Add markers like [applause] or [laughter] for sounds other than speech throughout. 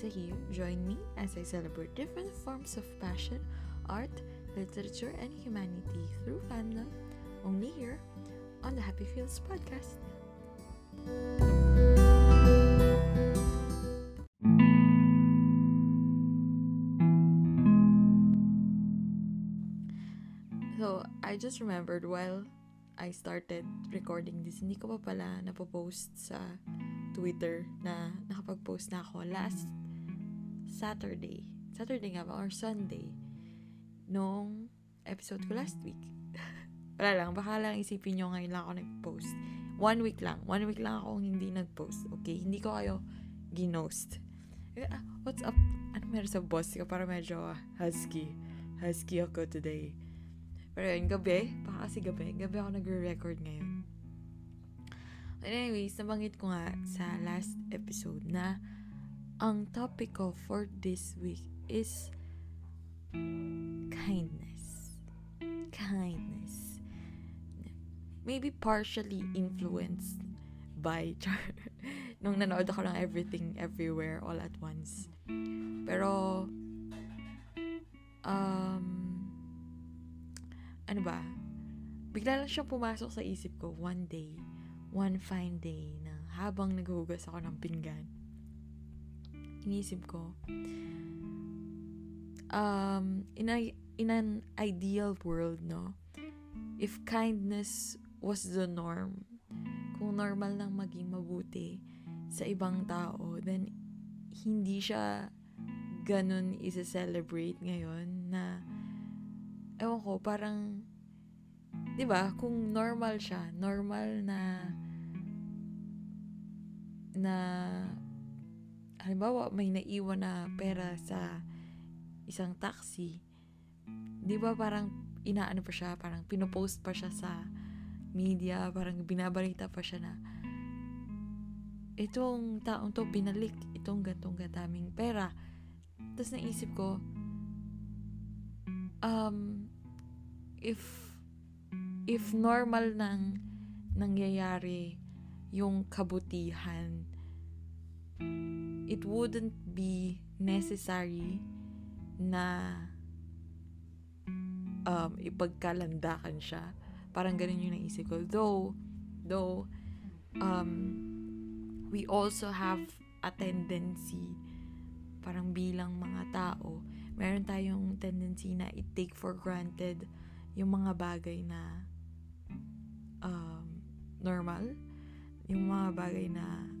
Sahir. Join me as I celebrate different forms of passion, art, literature, and humanity through fandom, only here on the Happy Feels podcast. So, I just remembered while I started recording this, hindi ko pa pala napopost sa Twitter na nakapag-post na ako last Saturday. Saturday nga ba? Or Sunday. Nung episode ko last week. [laughs] Wala lang. Baka lang isipin nyo ngayon lang ako nag-post. One week lang. One week lang ako hindi nag-post. Okay? Hindi ko kayo ginost. Eh, ah, what's up? Ano meron sa boss ko? Para medyo ah, husky. Husky ako today. Pero yun, gabi. Baka kasi gabi. Gabi ako nagre-record ngayon. Anyways, nabanggit ko nga sa last episode na ang topic ko for this week is kindness. Kindness. Maybe partially influenced by [laughs] Char. Nung nanood ako ng Everything Everywhere All at Once. Pero, um, ano ba? Bigla lang siyang pumasok sa isip ko one day one fine day na habang naghuhugas ako ng pinggan, inisip ko, um, in, a, in an ideal world, no, if kindness was the norm, kung normal lang maging mabuti sa ibang tao, then hindi siya ganun isa-celebrate ngayon na ewan ko, parang 'di ba, kung normal siya, normal na na halimbawa may naiwan na pera sa isang taxi, 'di ba parang inaano pa siya, parang pinopost pa siya sa media, parang binabalita pa siya na itong taong to binalik itong gantong gadaming pera. Tapos naisip ko, um, if if normal nang nangyayari yung kabutihan, it wouldn't be necessary na um, ipagkalandakan siya. Parang ganun yung naisip ko. Though, though, um, we also have a tendency, parang bilang mga tao, meron tayong tendency na i-take for granted yung mga bagay na um, normal, yung mga bagay na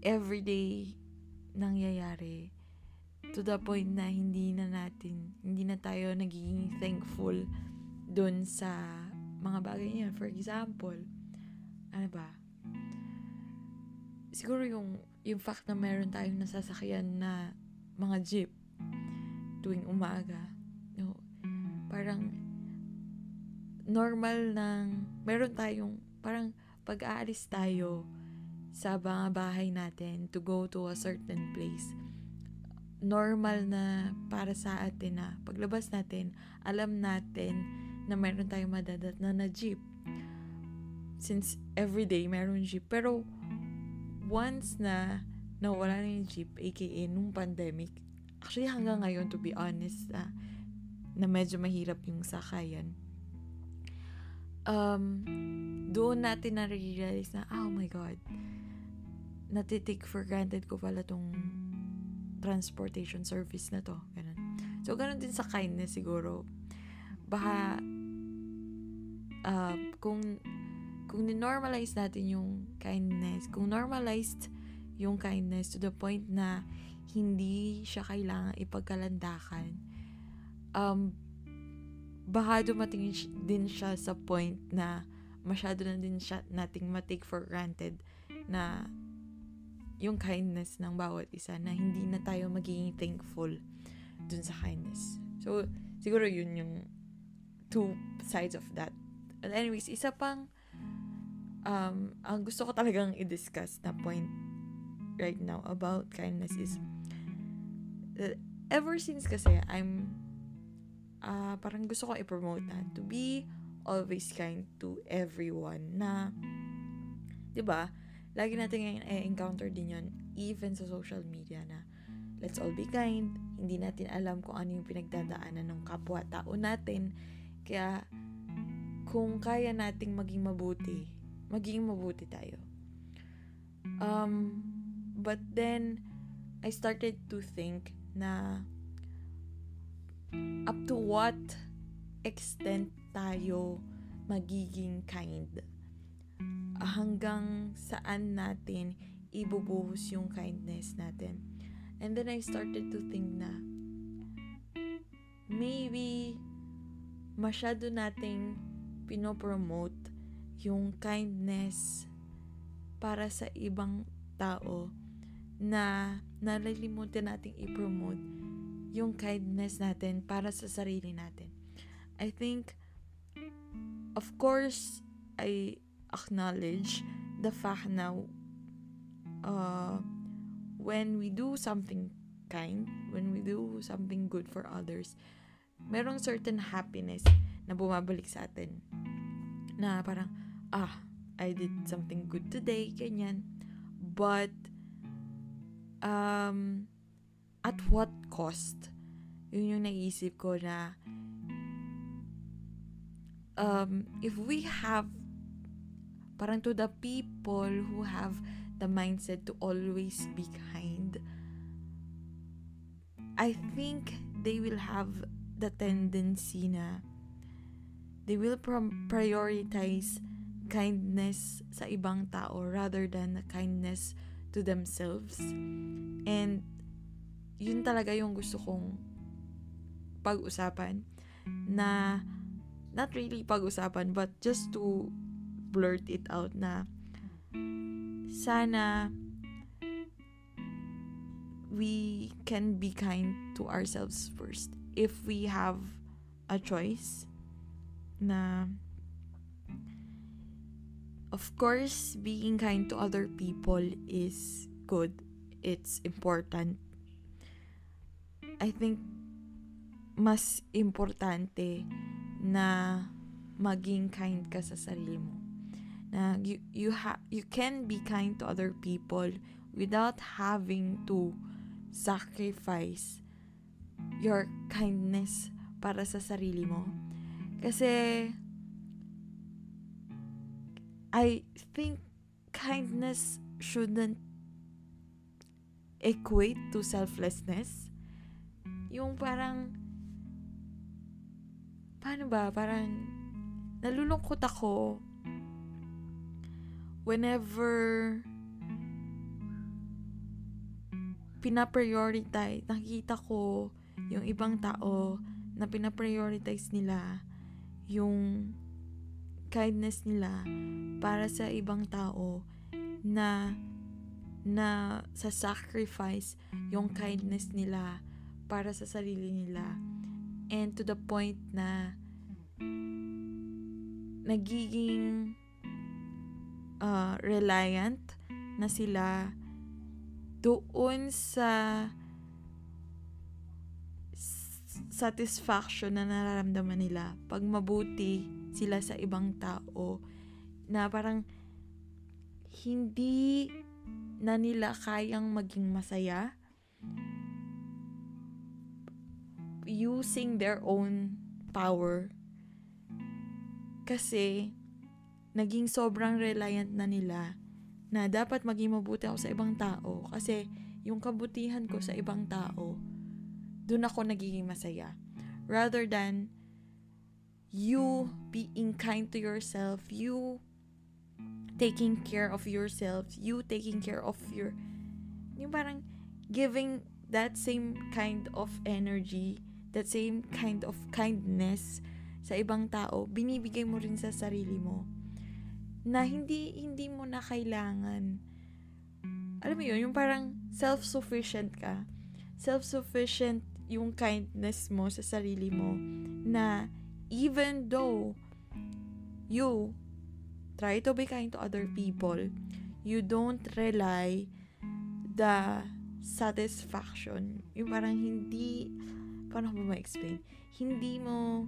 everyday nangyayari to the point na hindi na natin, hindi na tayo nagiging thankful dun sa mga bagay niya. For example, ano ba? Siguro yung, yung fact na meron tayong nasasakyan na mga jeep tuwing umaga. No, parang normal nang meron tayong parang pag-aalis tayo sa mga bahay natin to go to a certain place. Normal na para sa atin na paglabas natin alam natin na meron tayong madadat na na jeep. Since everyday meron jeep. Pero once na nawala na yung jeep aka nung pandemic actually hanggang ngayon to be honest uh, na medyo mahirap yung sakayan um, doon natin na-realize na, oh my God, natitik for granted ko pala tong transportation service na to. Ganun. So, ganun din sa kindness siguro. Baka, uh, kung, kung normalize natin yung kindness, kung normalized yung kindness to the point na hindi siya kailangan ipagkalandakan, um, baka dumating din siya sa point na masyado na din siya nating matake for granted na yung kindness ng bawat isa na hindi na tayo magiging thankful dun sa kindness. So, siguro yun yung two sides of that. And anyways, isa pang um, ang gusto ko talagang i-discuss na point right now about kindness is that ever since kasi I'm uh, parang gusto ko i-promote na to be always kind to everyone na 'di ba? Lagi natin i-encounter din 'yon even sa social media na let's all be kind. Hindi natin alam kung ano yung pinagdadaanan ng kapwa-tao natin. Kaya, kung kaya nating maging mabuti, maging mabuti tayo. Um, but then, I started to think na up to what extent tayo magiging kind. Hanggang saan natin ibubuhos yung kindness natin. And then I started to think na maybe masyado nating pinopromote yung kindness para sa ibang tao na nalilimutan nating i-promote yung kindness natin para sa sarili natin. I think, of course, I acknowledge the fact na uh, when we do something kind, when we do something good for others, merong certain happiness na bumabalik sa atin. Na parang, ah, I did something good today, ganyan. But, um, at what cost? Yun yung naisip ko na, um, if we have, parang to the people who have the mindset to always be kind, I think they will have the tendency na they will prioritize kindness sa ibang tao rather than kindness to themselves. And yun talaga yung gusto kong pag-usapan na not really pag-usapan but just to blurt it out na sana we can be kind to ourselves first. If we have a choice na of course being kind to other people is good. It's important. I think mas importante na maging kind ka sa sarili mo na you you ha you can be kind to other people without having to sacrifice your kindness para sa sarili mo. Kasi I think kindness shouldn't equate to selflessness. Yung parang paano ba? Parang nalulungkot ako whenever pinaprioritize, nakikita ko yung ibang tao na pinaprioritize nila yung kindness nila para sa ibang tao na na sa sacrifice yung kindness nila para sa sarili nila. And to the point na nagiging uh, reliant na sila doon sa satisfaction na nararamdaman nila pag mabuti sila sa ibang tao na parang hindi na nila kayang maging masaya using their own power kasi naging sobrang reliant na nila na dapat maging mabuti ako sa ibang tao kasi yung kabutihan ko sa ibang tao, doon ako nagiging masaya. Rather than you being kind to yourself, you taking care of yourself, you taking care of your, yung parang giving that same kind of energy, that same kind of kindness sa ibang tao, binibigay mo rin sa sarili mo na hindi hindi mo na kailangan alam mo yun, yung parang self-sufficient ka. Self-sufficient yung kindness mo sa sarili mo na even though you try to be kind to other people, you don't rely the satisfaction. Yung parang hindi, paano ko ba ma-explain? Hindi mo,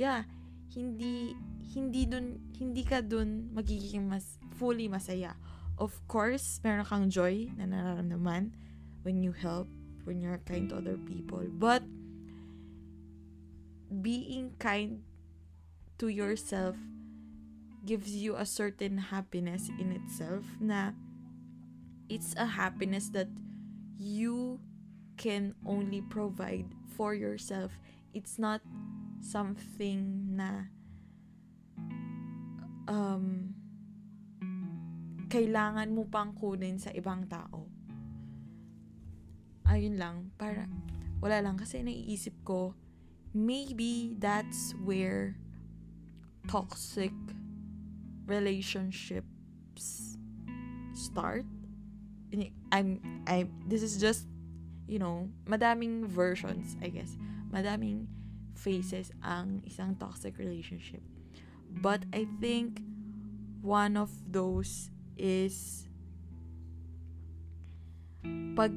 yeah, hindi hindi dun, hindi ka dun magiging mas fully masaya. Of course, meron kang joy na nararamdaman when you help when you're kind to other people. But being kind to yourself gives you a certain happiness in itself na it's a happiness that you can only provide for yourself. It's not something na um, kailangan mo pang kunin sa ibang tao. Ayun lang, para, wala lang, kasi naiisip ko, maybe that's where toxic relationships start. I'm, I, this is just, you know, madaming versions, I guess. Madaming phases ang isang toxic relationship. But I think one of those is pag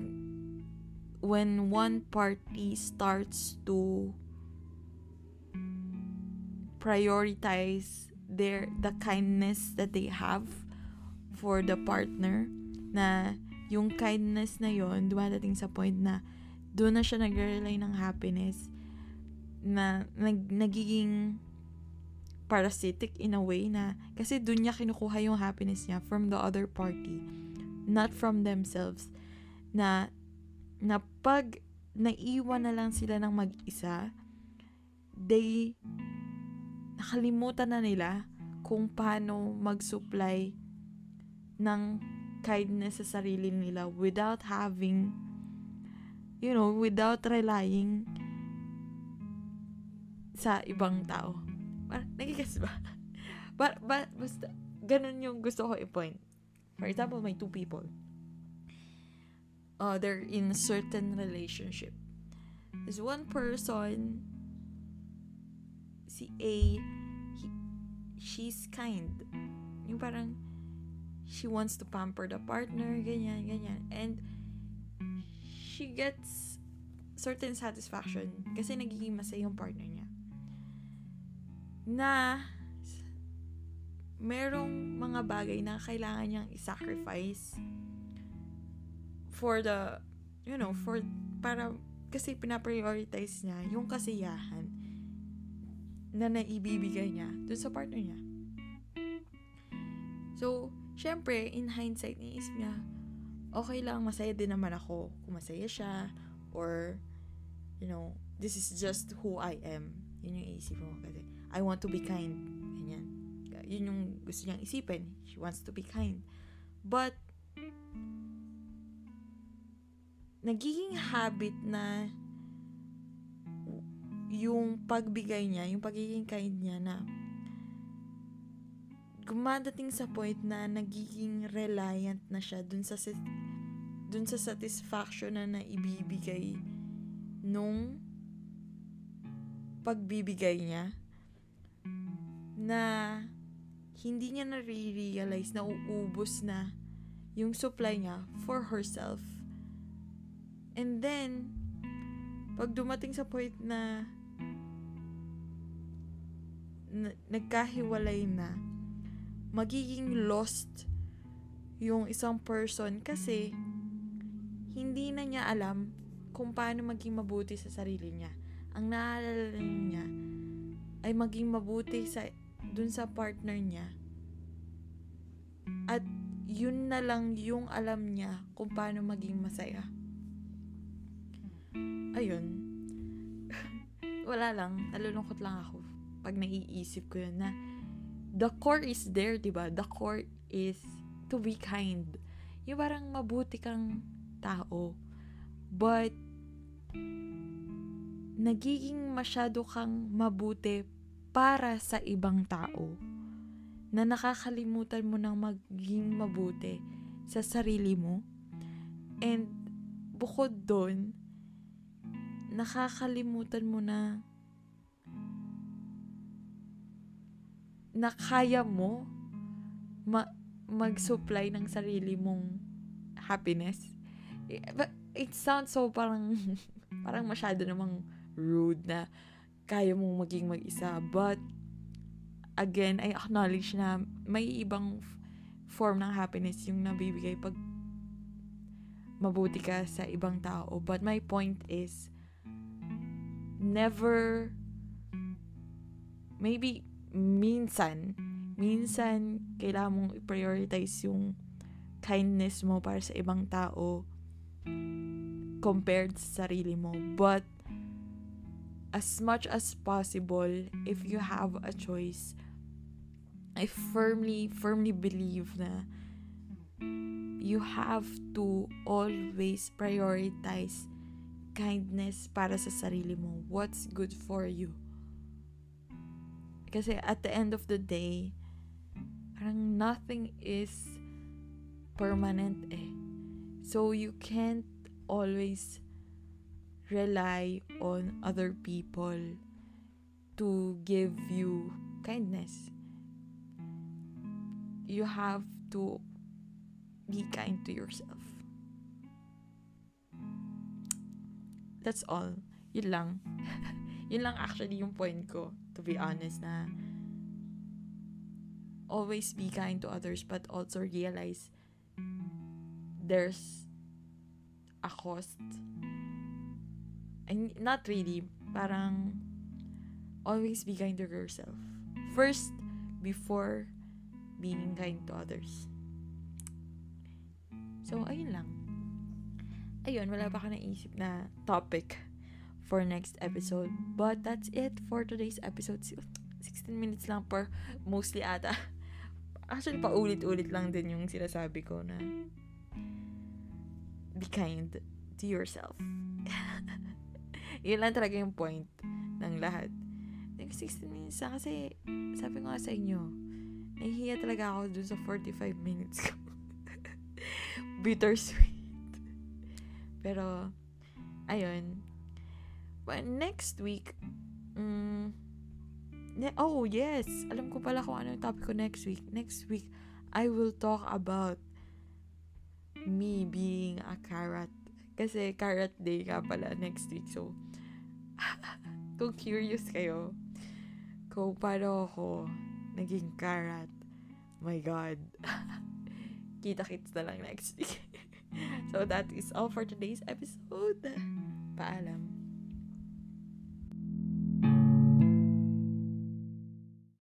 when one party starts to prioritize their the kindness that they have for the partner na yung kindness na yon dumadating sa point na doon na siya nagre-rely ng happiness na nag, nagiging parasitic in a way na kasi doon niya kinukuha yung happiness niya from the other party not from themselves. Na na pag naiwan na lang sila ng mag-isa they nakalimutan na nila kung paano mag-supply ng kindness sa sarili nila without having you know without relying sa ibang tao nagigas ba? [laughs] But, but, basta, ganun yung gusto ko i-point. For example, may two people. Uh, they're in a certain relationship. There's one person, si A, he, she's kind. Yung parang, she wants to pamper the partner, ganyan, ganyan. And, she gets certain satisfaction kasi nagiging masaya yung partner niya na merong mga bagay na kailangan niyang i-sacrifice for the, you know, for, para, kasi pinaprioritize niya yung kasiyahan na naibibigay niya dun sa partner niya. So, syempre, in hindsight, niisip niya, okay lang, masaya din naman ako kung masaya siya, or, you know, this is just who I am. Yun yung isip mo kasi I want to be kind. Ganyan. Yun yung gusto niyang isipin. She wants to be kind. But, nagiging habit na yung pagbigay niya, yung pagiging kind niya na gumadating sa point na nagiging reliant na siya dun sa dun sa satisfaction na naibibigay nung pagbibigay niya na hindi niya na-realize na uubos na yung supply niya for herself. And then, pag dumating sa point na, na nagkahiwalay na, magiging lost yung isang person kasi hindi na niya alam kung paano maging mabuti sa sarili niya. Ang naalala niya ay maging mabuti sa dun sa partner niya. At yun na lang yung alam niya kung paano maging masaya. Ayun. [laughs] Wala lang. Nalulungkot lang ako pag naiisip ko yun na the core is there, di ba? The core is to be kind. Yung parang mabuti kang tao. But, nagiging masyado kang mabuti para sa ibang tao na nakakalimutan mo ng maging mabuti sa sarili mo. And bukod doon, nakakalimutan mo na na kaya mo ma- mag-supply ng sarili mong happiness. But it sounds so parang [laughs] parang masyado namang rude na kaya mong maging mag-isa. But, again, I acknowledge na may ibang form ng happiness yung nabibigay pag mabuti ka sa ibang tao. But my point is, never, maybe, minsan, minsan, kailangan mong i-prioritize yung kindness mo para sa ibang tao compared sa sarili mo. But, as much as possible, if you have a choice, I firmly, firmly believe na you have to always prioritize kindness para sa sarili mo. What's good for you. Kasi at the end of the day, parang nothing is permanent eh. So you can't always rely on other people to give you kindness. You have to be kind to yourself. That's all. Yun lang. [laughs] Yun lang actually yung point ko, to be honest, na always be kind to others but also realize there's a cost. And not really, parang always be kind to yourself. First, before being kind to others. So, ayun lang. Ayun, wala pa ka naisip na topic for next episode. But that's it for today's episode. 16 minutes lang per mostly ata. Actually, paulit-ulit lang din yung sinasabi ko na be kind to yourself. [laughs] Yun lang talaga yung point ng lahat. Like, 16 minutes na kasi sabi ko nga sa inyo, nahihiya talaga ako dun sa 45 minutes ko. [laughs] Bittersweet. Pero, ayun. Well, next week, mm, ne- oh, yes. Alam ko pala kung ano yung topic ko next week. Next week, I will talk about me being a carrot. Kasi carrot day ka pala next week. So, [laughs] kung curious kayo, kung paano ako naging carrot, my God. [laughs] Kita-kits na lang next week. [laughs] so, that is all for today's episode. Paalam.